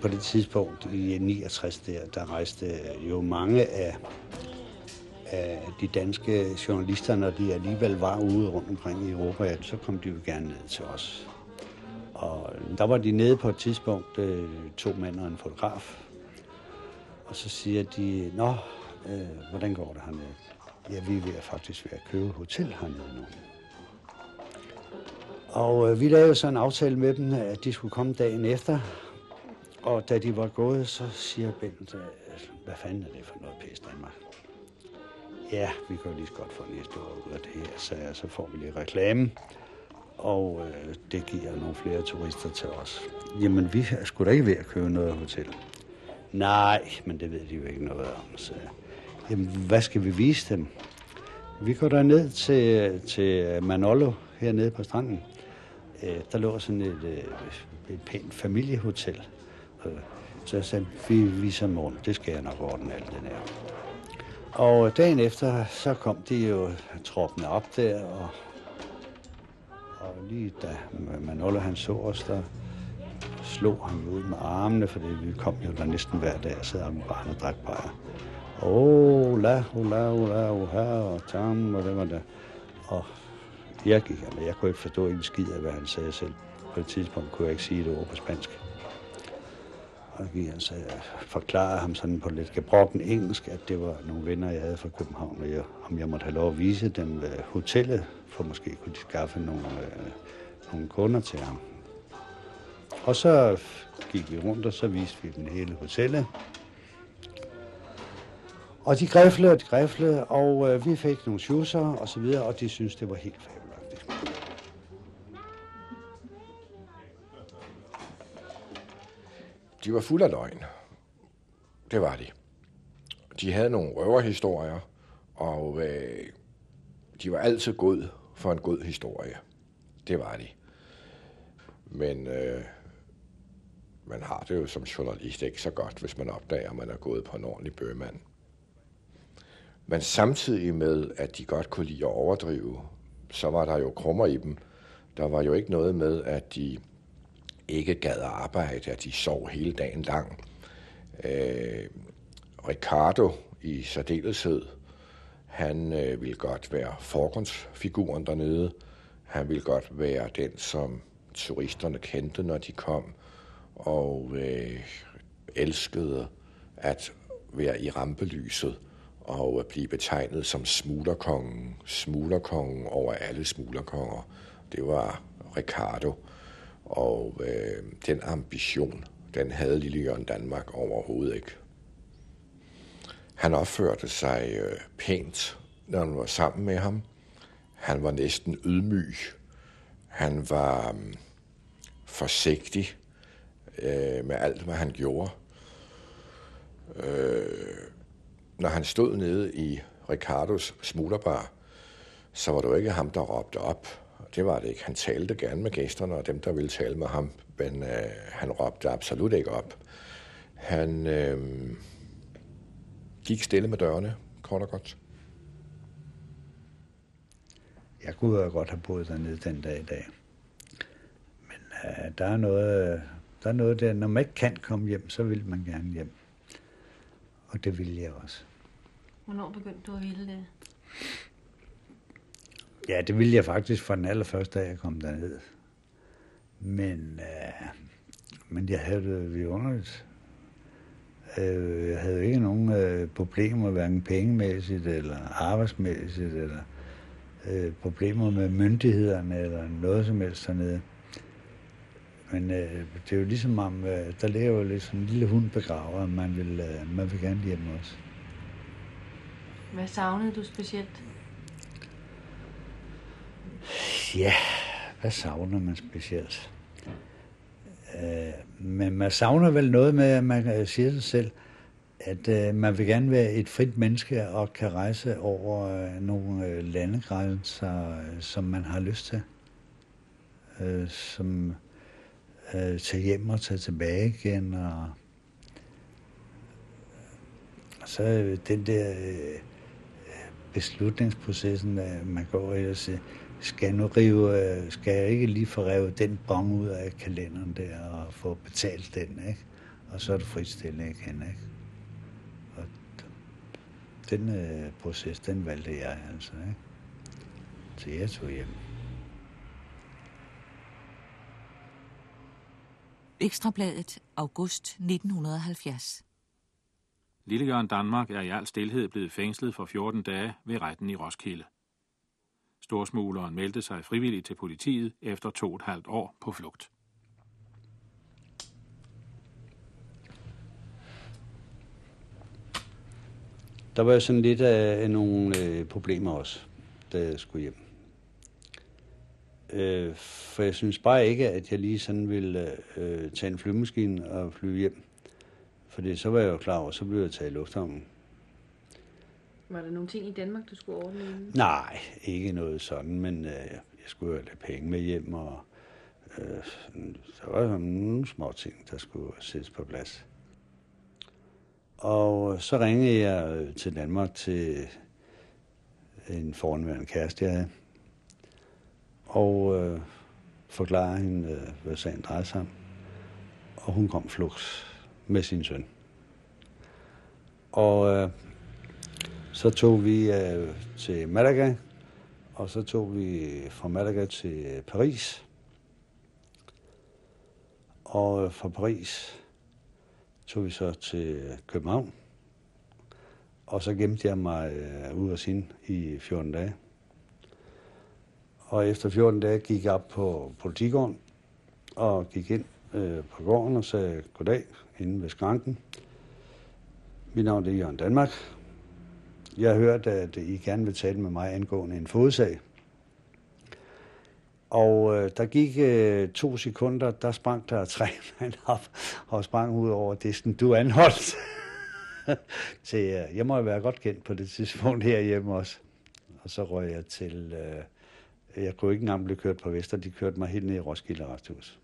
på det tidspunkt i 69 der, der rejste jo mange af, af de danske journalister, når de alligevel var ude rundt omkring i Europa, så kom de jo gerne ned til os. Og der var de nede på et tidspunkt, øh, to mænd og en fotograf. Og så siger de, nå, øh, hvordan går det hernede? Ja, vi er ved faktisk ved at købe hotel hernede nu. Og øh, vi lavede så en aftale med dem, at de skulle komme dagen efter, og da de var gået, så siger Bent, øh, hvad fanden er det for noget pæst Danmark? Ja, vi kan jo lige så godt få næste år ud af det her, så, så får vi lige reklame. og øh, det giver nogle flere turister til os. Jamen, vi er sgu da ikke ved at købe noget hotel. Nej, men det ved de jo ikke noget om. Så, jamen, hvad skal vi vise dem? Vi går der ned til, til Manolo hernede på stranden. Øh, der lå sådan et, øh, et pænt familiehotel. Øh, så jeg sagde, vi viser morgen. Det skal jeg nok ordne alt det der. Og dagen efter, så kom de jo troppene op der, og, og lige da Manolo han så os, der slog ham ud med armene, for vi kom jo der næsten hver dag og sad om barn og drak bajer. Ola, la, ola, oha, og tam, og det var der. Og jeg gik, eller jeg kunne ikke forstå en skid af, hvad han sagde selv. På et tidspunkt kunne jeg ikke sige det ord på spansk. Og gik han sagde, forklarede ham sådan på lidt gebrokken engelsk, at det var nogle venner, jeg havde fra København, og jeg, om jeg måtte have lov at vise dem uh, hotellet, for måske kunne de skaffe nogle, øh, nogle kunder til ham. Og så gik vi rundt, og så viste vi den hele hotellet. Og de græflede og de græflede, og øh, vi fik nogle schusser og så videre, og de synes det var helt fabelagtigt. De var fuld af løgn. Det var de. De havde nogle røverhistorier, og øh, de var altid god for en god historie. Det var de. Men øh, man har det jo som journalist ikke så godt, hvis man opdager, at man er gået på en ordentlig bøgemand. Men samtidig med, at de godt kunne lide at overdrive, så var der jo krummer i dem. Der var jo ikke noget med, at de ikke gad arbejde, at de sov hele dagen lang. Øh, Ricardo i særdeleshed, han øh, ville godt være forgrundsfiguren dernede. Han ville godt være den, som turisterne kendte, når de kom, og øh, elskede at være i rampelyset og at blive betegnet som smuglerkongen, smuglerkongen over alle smuglerkonger. Det var Ricardo, og øh, den ambition, den havde Lille Jørgen Danmark overhovedet ikke. Han opførte sig øh, pænt, når han var sammen med ham. Han var næsten ydmyg. Han var øh, forsigtig øh, med alt, hvad han gjorde. Øh, når han stod nede i Ricardos smuglerbar, så var det jo ikke ham, der råbte op. Det var det ikke. Han talte gerne med gæsterne og dem, der ville tale med ham, men øh, han råbte absolut ikke op. Han øh, gik stille med dørene, kort og godt. Jeg kunne jo godt have boet dernede den dag i dag. Men øh, der, er noget, der er noget der, når man ikke kan komme hjem, så vil man gerne hjem. Og det ville jeg også. Hvornår begyndte du at ville det? Ja, det ville jeg faktisk fra den allerførste dag, jeg kom derned. Men, øh, men jeg havde det vidunderligt. Øh, jeg havde ikke nogen øh, problemer, hverken pengemæssigt eller arbejdsmæssigt, eller øh, problemer med myndighederne, eller noget som helst dernede. Men øh, det er jo ligesom om, øh, der ligger jo lidt sådan en lille hund begraver, og man vil, øh, man vil gerne hjem også. Hvad savnede du specielt? Ja, hvad savner man specielt? Øh, men man savner vel noget med, at man kan sige sig selv, at øh, man vil gerne være et frit menneske og kan rejse over øh, nogle øh, landegrænser, øh, som man har lyst til. Øh, som øh, tage hjem og tage tilbage igen. Og, og så øh, den der øh, beslutningsprocessen, at man går i og siger, skal nu rive, øh, skal jeg ikke lige få revet den bong ud af kalenderen der og få betalt den, ikke? Og så er det fritstillet igen, ikke? Og den øh, proces, den valgte jeg altså, ikke? Så jeg tog hjem. Ekstrabladet, august 1970. Lille Jørgen Danmark er i al stilhed blevet fængslet for 14 dage ved retten i Roskilde. Storsmugleren meldte sig frivilligt til politiet efter to og et halvt år på flugt. Der var jo sådan lidt af nogle øh, problemer også, da jeg skulle hjem. Øh, for jeg synes bare ikke, at jeg lige sådan ville øh, tage en flyvemaskine og flyve hjem. Fordi så var jeg jo klar over, så blev jeg taget i lufthavnen. Var der nogle ting i Danmark, du skulle ordne inden? Nej, ikke noget sådan, men øh, jeg skulle jo have penge med hjem, og øh, der var sådan nogle små ting, der skulle sættes på plads. Og så ringede jeg øh, til Danmark til en foranværende kæreste, jeg havde, og øh, forklarede hende, øh, hvad sagen drejede sig om. Og hun kom flugt med sin søn. Og øh, så tog vi øh, til Malaga, og så tog vi fra Malaga til Paris. Og øh, fra Paris tog vi så til København. Og så gemte jeg mig øh, ud af sin i 14 dage. Og efter 14 dage gik jeg op på politigården og gik ind øh, på gården og sagde goddag inde ved skranken. Mit navn er Jørgen Danmark. Jeg har hørt, at I gerne vil tale med mig angående en fodsag. Og øh, der gik øh, to sekunder, der sprang der tre mand op og sprang ud over disken. Du er anholdt. til, øh, jeg må jo være godt kendt på det tidspunkt herhjemme også. Og så røg jeg til, øh, jeg kunne ikke engang blive kørt på Vester, de kørte mig helt ned i Roskilde Resthus.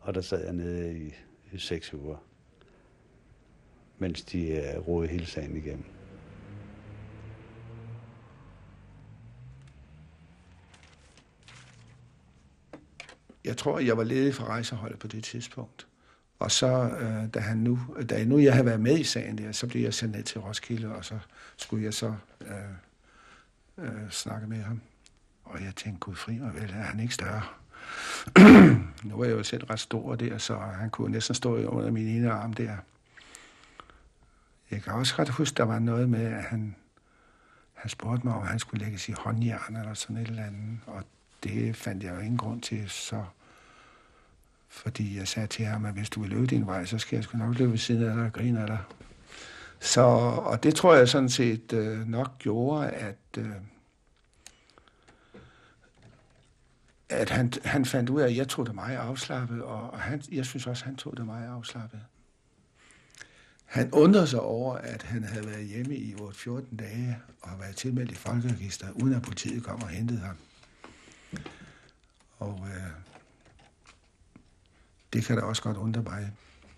Og der sad jeg nede i, i seks uger, mens de øh, uh, roede hele sagen igennem. Jeg tror, jeg var ledig for rejseholdet på det tidspunkt. Og så, øh, da, han nu, da nu jeg havde været med i sagen der, så blev jeg sendt ned til Roskilde, og så skulle jeg så øh, øh, snakke med ham. Og jeg tænkte, gud fri mig vel, er han ikke større? nu var jeg jo selv ret stor der, så han kunne næsten stå under min ene arm der. Jeg kan også ret huske, der var noget med, at han, han spurgte mig, om han skulle lægges i håndjern eller sådan et eller andet. Og det fandt jeg jo ingen grund til, så fordi jeg sagde til ham, at hvis du vil løbe din vej, så skal jeg sgu nok løbe ved siden af dig og grine af dig. Så, og det tror jeg sådan set øh, nok gjorde, at, øh, at han, han fandt ud af, at jeg tog det meget afslappet, og, og han, jeg synes også, at han tog det meget afslappet. Han undrede sig over, at han havde været hjemme i 14 dage og været tilmeldt i folkeregister, uden at politiet kom og hentede ham. Og øh, det kan da også godt undre mig.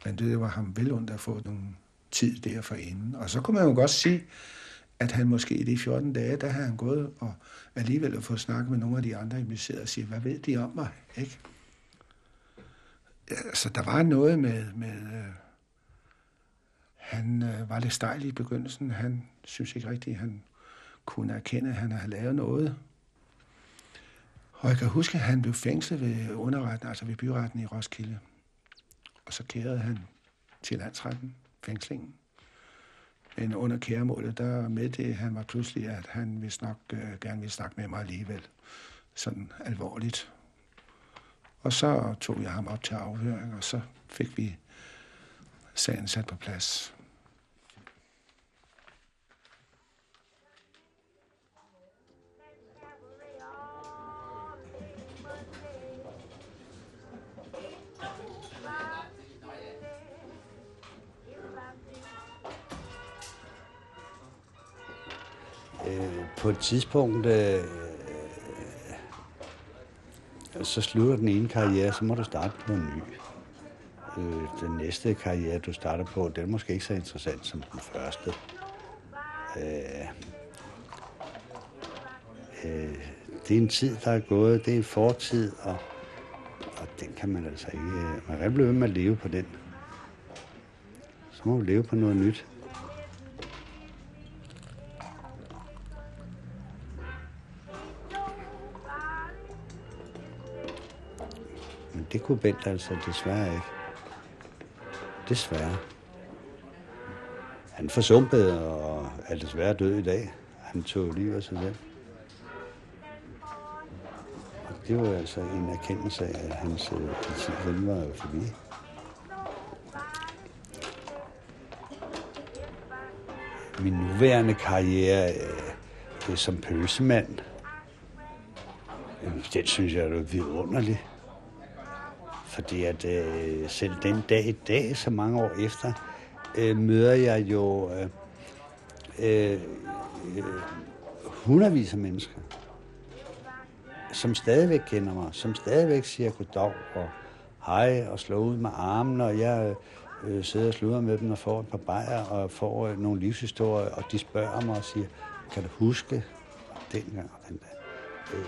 Men det var ham vel ondt at få nogle tid der for inden. Og så kunne man jo godt sige, at han måske i de 14 dage, der har han gået og alligevel fået snakket med nogle af de andre i museet og sige, hvad ved de om mig? Ikke? Ja, så der var noget med, med øh, han øh, var lidt stejl i begyndelsen. Han synes ikke rigtigt, at han kunne erkende, at han havde lavet noget. Og jeg kan huske, at han blev fængslet ved underretten, altså ved byretten i Roskilde. Og så kærede han til landsretten, fængslingen. Men under kæremålet, der med det, han var pludselig, at han vist nok øh, gerne ville snakke med mig alligevel. Sådan alvorligt. Og så tog jeg ham op til afhøring, og så fik vi sagen sat på plads. På et tidspunkt, øh, øh, så slutter den ene karriere, så må du starte på en ny. Øh, den næste karriere, du starter på, den er måske ikke så interessant som den første. Øh, øh, det er en tid, der er gået, det er en fortid, og, og den kan man altså ikke... Øh, man kan blive ved med at leve på den. Så må du leve på noget nyt. Det kunne Bent altså desværre ikke. Desværre. Han forsumpede og er desværre død i dag. Han tog livet af sig selv. Og det var altså en erkendelse af, at hans øh, tid den var jo forbi. Min nuværende karriere øh, det er som pølsemand. Øh, den synes jeg er vidunderlig. Fordi at øh, selv den dag i dag, så mange år efter, øh, møder jeg jo øh, øh, hundredvis af mennesker, som stadigvæk kender mig, som stadigvæk siger goddag og hej og slår ud med armen, og jeg øh, sidder og sluder med dem og får et par bajer og får øh, nogle livshistorier, og de spørger mig og siger, kan du huske dengang og den der? Øh,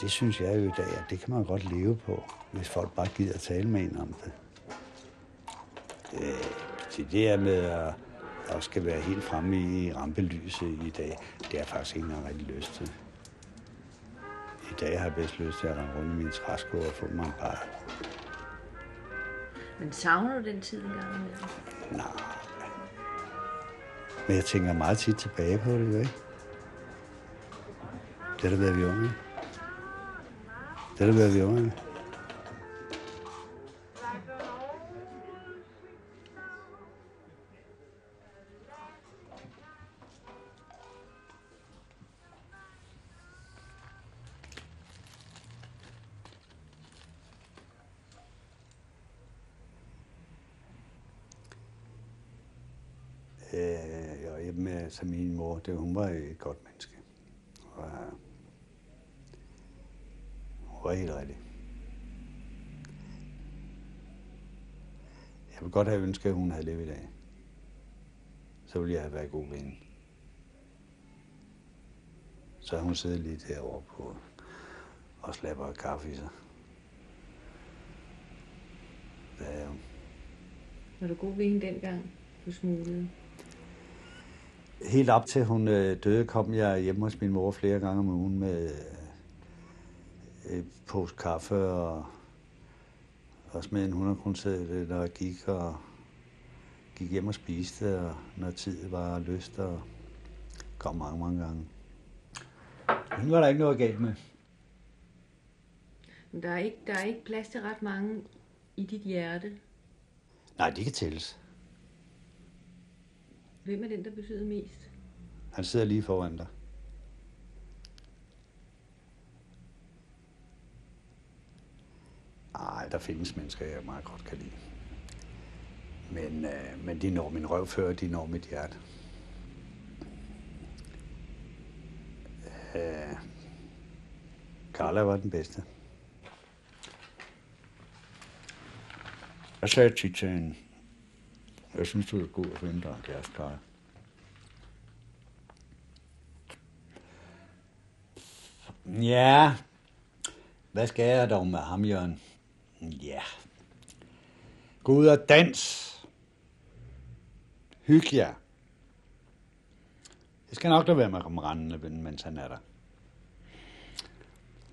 det synes jeg jo i dag, at det kan man godt leve på, hvis folk bare gider at tale med en om det. Øh, det der med at, at skal være helt fremme i rampelyset i dag, det er jeg faktisk ikke engang rigtig lyst til. I dag har jeg bedst lyst til at rende rundt i min træsko og få mig en par. Men savner du den tid engang imellem? Nej. Men jeg tænker meget tit tilbage på det, ikke? Det har da været vi unge. Det har da været vi unge. Øh, og hjemme med min mor, det, hun var et godt menneske. Hun var, hun var helt rigtig. Jeg ville godt have ønsket, at hun havde levet i dag. Så ville jeg have været god ved hende. Så hun sidder lige derovre på og slapper kaffe i sig. Det er. Var du god ved hende dengang, du smuglede? Helt op til hun øh, døde, kom jeg hjemme hos min mor flere gange om ugen med øh, et pose kaffe og også med en 100 kroner der gik og gik hjem og spiste, og når tid var lyst, og kom mange, mange gange. Hende var der ikke noget galt med. Der er, ikke, der er ikke plads til ret mange i dit hjerte. Nej, det kan tælles. Hvem er den, der betyder mest? Han sidder lige foran dig. Ej, der findes mennesker, jeg meget godt kan lide. Men, øh, men de når min røv før, de når mit hjerte. Øh, Carla var den bedste. Jeg sagde tit til hende, jeg synes, du er god at finde dig en kæreste, Carla. Ja, hvad skal jeg dog med ham, Jørgen? Ja. Gå ud og dans. Hyg jer. Det skal nok da være med at komme rendende, mens han er der.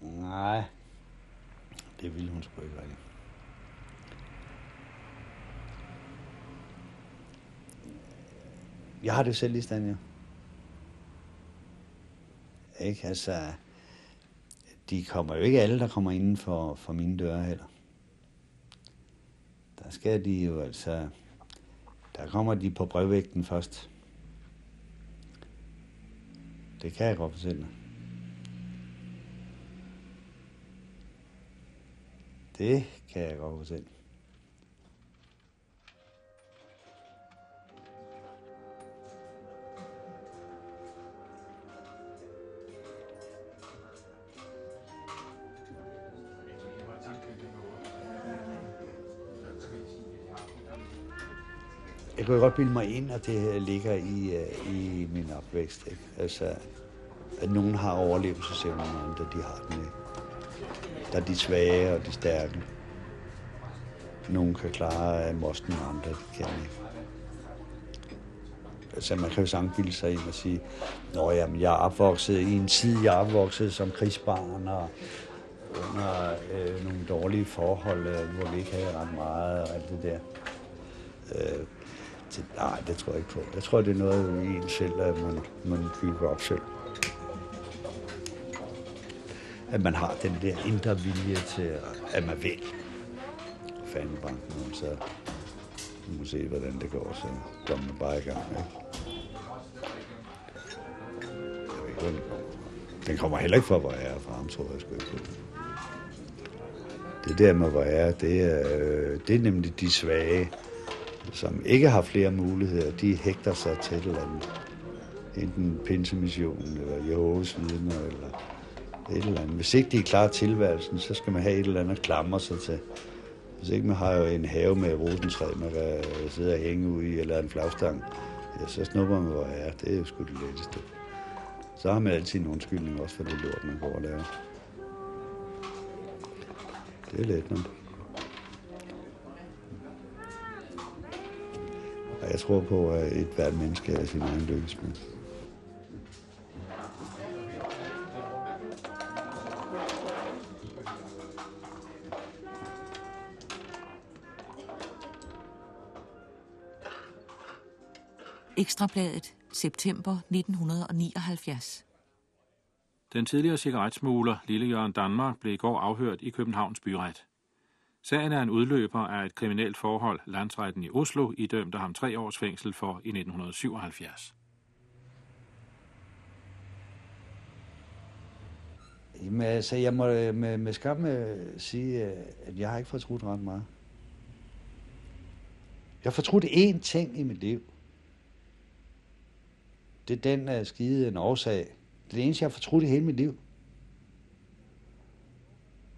Nej, det ville hun sgu ikke rigtig. Jeg har det selv i stand, jo. Ikke? Altså, de kommer jo ikke alle, der kommer inden for, for mine døre heller. Der skal de jo altså... Der kommer de på brevvægten først. Det kan jeg godt fortælle Det kan jeg godt fortælle. Kunne godt bilde mig ind, at det her ligger i, øh, i min opvækst. Ikke? Altså, at nogen har overlevelsesevne, og andre de har den ikke. Der er de svage og de stærke. Nogle kan klare af mosten, og andre de kan ikke. Altså, man kan jo sagtens sig ind og sige, Nå, jamen, jeg er opvokset i en tid, jeg er opvokset som krigsbarn, og under øh, nogle dårlige forhold, øh, hvor vi ikke havde ret meget og alt det der. Øh, det, nej, det tror jeg ikke på. Jeg tror, det er noget i en selv, at man, man bygger op selv. At man har den der indre vilje til, at man vil. Fanden banken, så må se, hvordan det går, så kommer man bare i gang. Ikke? Jeg ved ikke, hvordan det går. Den kommer heller ikke fra, hvor jeg er fra ham, tror jeg skal ikke på. Det der med, hvor jeg er, det er, øh, det er nemlig de svage, som ikke har flere muligheder. De hægter sig til et eller andet. Enten pinsemissionen, eller Jehovas vidner, eller et eller andet. Hvis ikke de er klar tilværelsen, så skal man have et eller andet at klamre sig til. Hvis ikke man har jo en have med rosentræ, man kan sidde og hænge ud i, eller en flagstang, ja, så snupper man, hvor jeg er. Det er jo sgu det letteste. Så har man altid en undskyldning også for det lort, man går og laver. Det er let nok. Jeg tror på, at et hvert menneske er sin egen lykkesmed. Ekstrabladet, september 1979. Den tidligere cigaretsmugler Lille Jørgen Danmark blev i går afhørt i Københavns byret. Sagen er en udløber af et kriminelt forhold, landsretten i Oslo idømte ham tre års fængsel for i 1977. Jamen, altså, jeg må med, med skam øh, sige, at jeg har ikke fortrudt ret meget. Jeg har fortrudt én ting i mit liv. Det er den uh, skide en årsag. Det er det eneste, jeg har fortrudt i hele mit liv.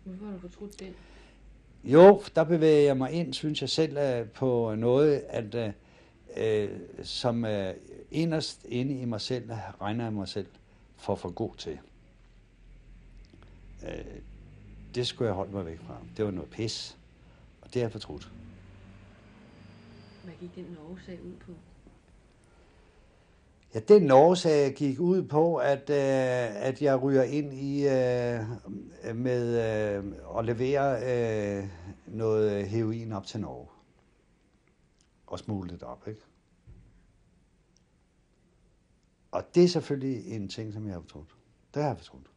Hvorfor har du fortrudt den? Jo, der bevæger jeg mig ind, synes jeg selv, øh, på noget, at, øh, øh, som øh, inderst inde i mig selv, øh, regner jeg mig selv for for god til. Øh, det skulle jeg holde mig væk fra. Det var noget pis, og det er jeg fortrudt. Hvad gik den årsag ud på? Ja, den årsag gik ud på, at, øh, at jeg ryger ind i øh, med øh, at levere øh, noget heroin op til Norge. Og smule det op, ikke? Og det er selvfølgelig en ting, som jeg har fortrudt. Det har jeg fortrudt.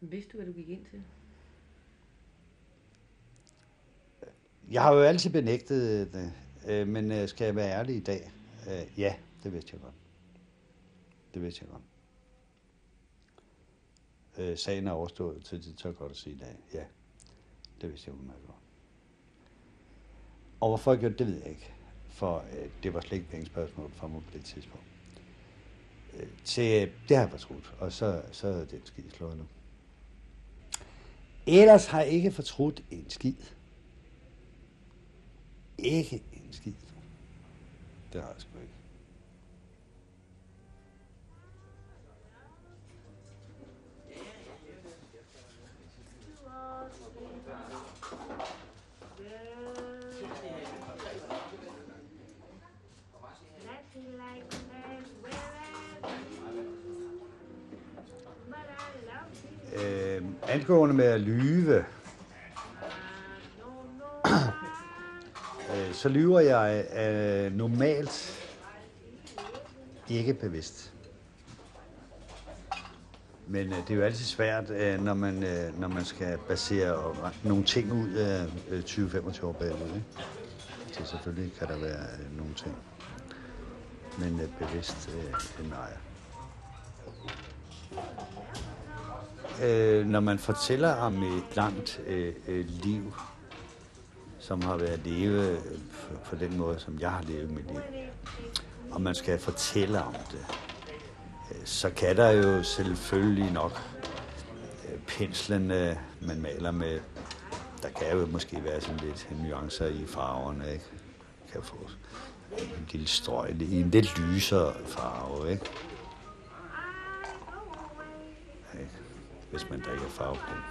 Vidste du, hvad du gik ind til? Jeg har jo altid benægtet det, øh, men øh, skal jeg være ærlig i dag? Øh, ja, det vidste jeg godt. Det vidste jeg godt. Øh, sagen er overstået, til det tør godt at sige i dag. Ja, det vidste jeg udmærket godt. Og hvorfor jeg gjorde det, ved jeg ikke. For øh, det var slet ikke pengespørgsmål for mig på det tidspunkt. Øh, til, øh, det har jeg fortrudt, og så, så er det skid slået nu. Ellers har jeg ikke fortrudt en skid. Ikke en skid. Det har jeg angående med at lyve, øh, så lyver jeg øh, normalt ikke bevidst. Men øh, det er jo altid svært, øh, når, man, øh, når man skal basere nogle ting ud af øh, 20-25 år bagud. Ikke? Så selvfølgelig kan der være øh, nogle ting. Men øh, bevidst, øh, nej. Øh, når man fortæller om et langt øh, øh liv, som har været levet på øh, den måde, som jeg har levet mit liv, og man skal fortælle om det, øh, så kan der jo selvfølgelig nok øh, penslen, man maler med, der kan jo måske være sådan lidt nuancer i farverne, ikke? Kan få en lille strøg i en lidt lysere farve, ikke? Hvis man drikker farveblind.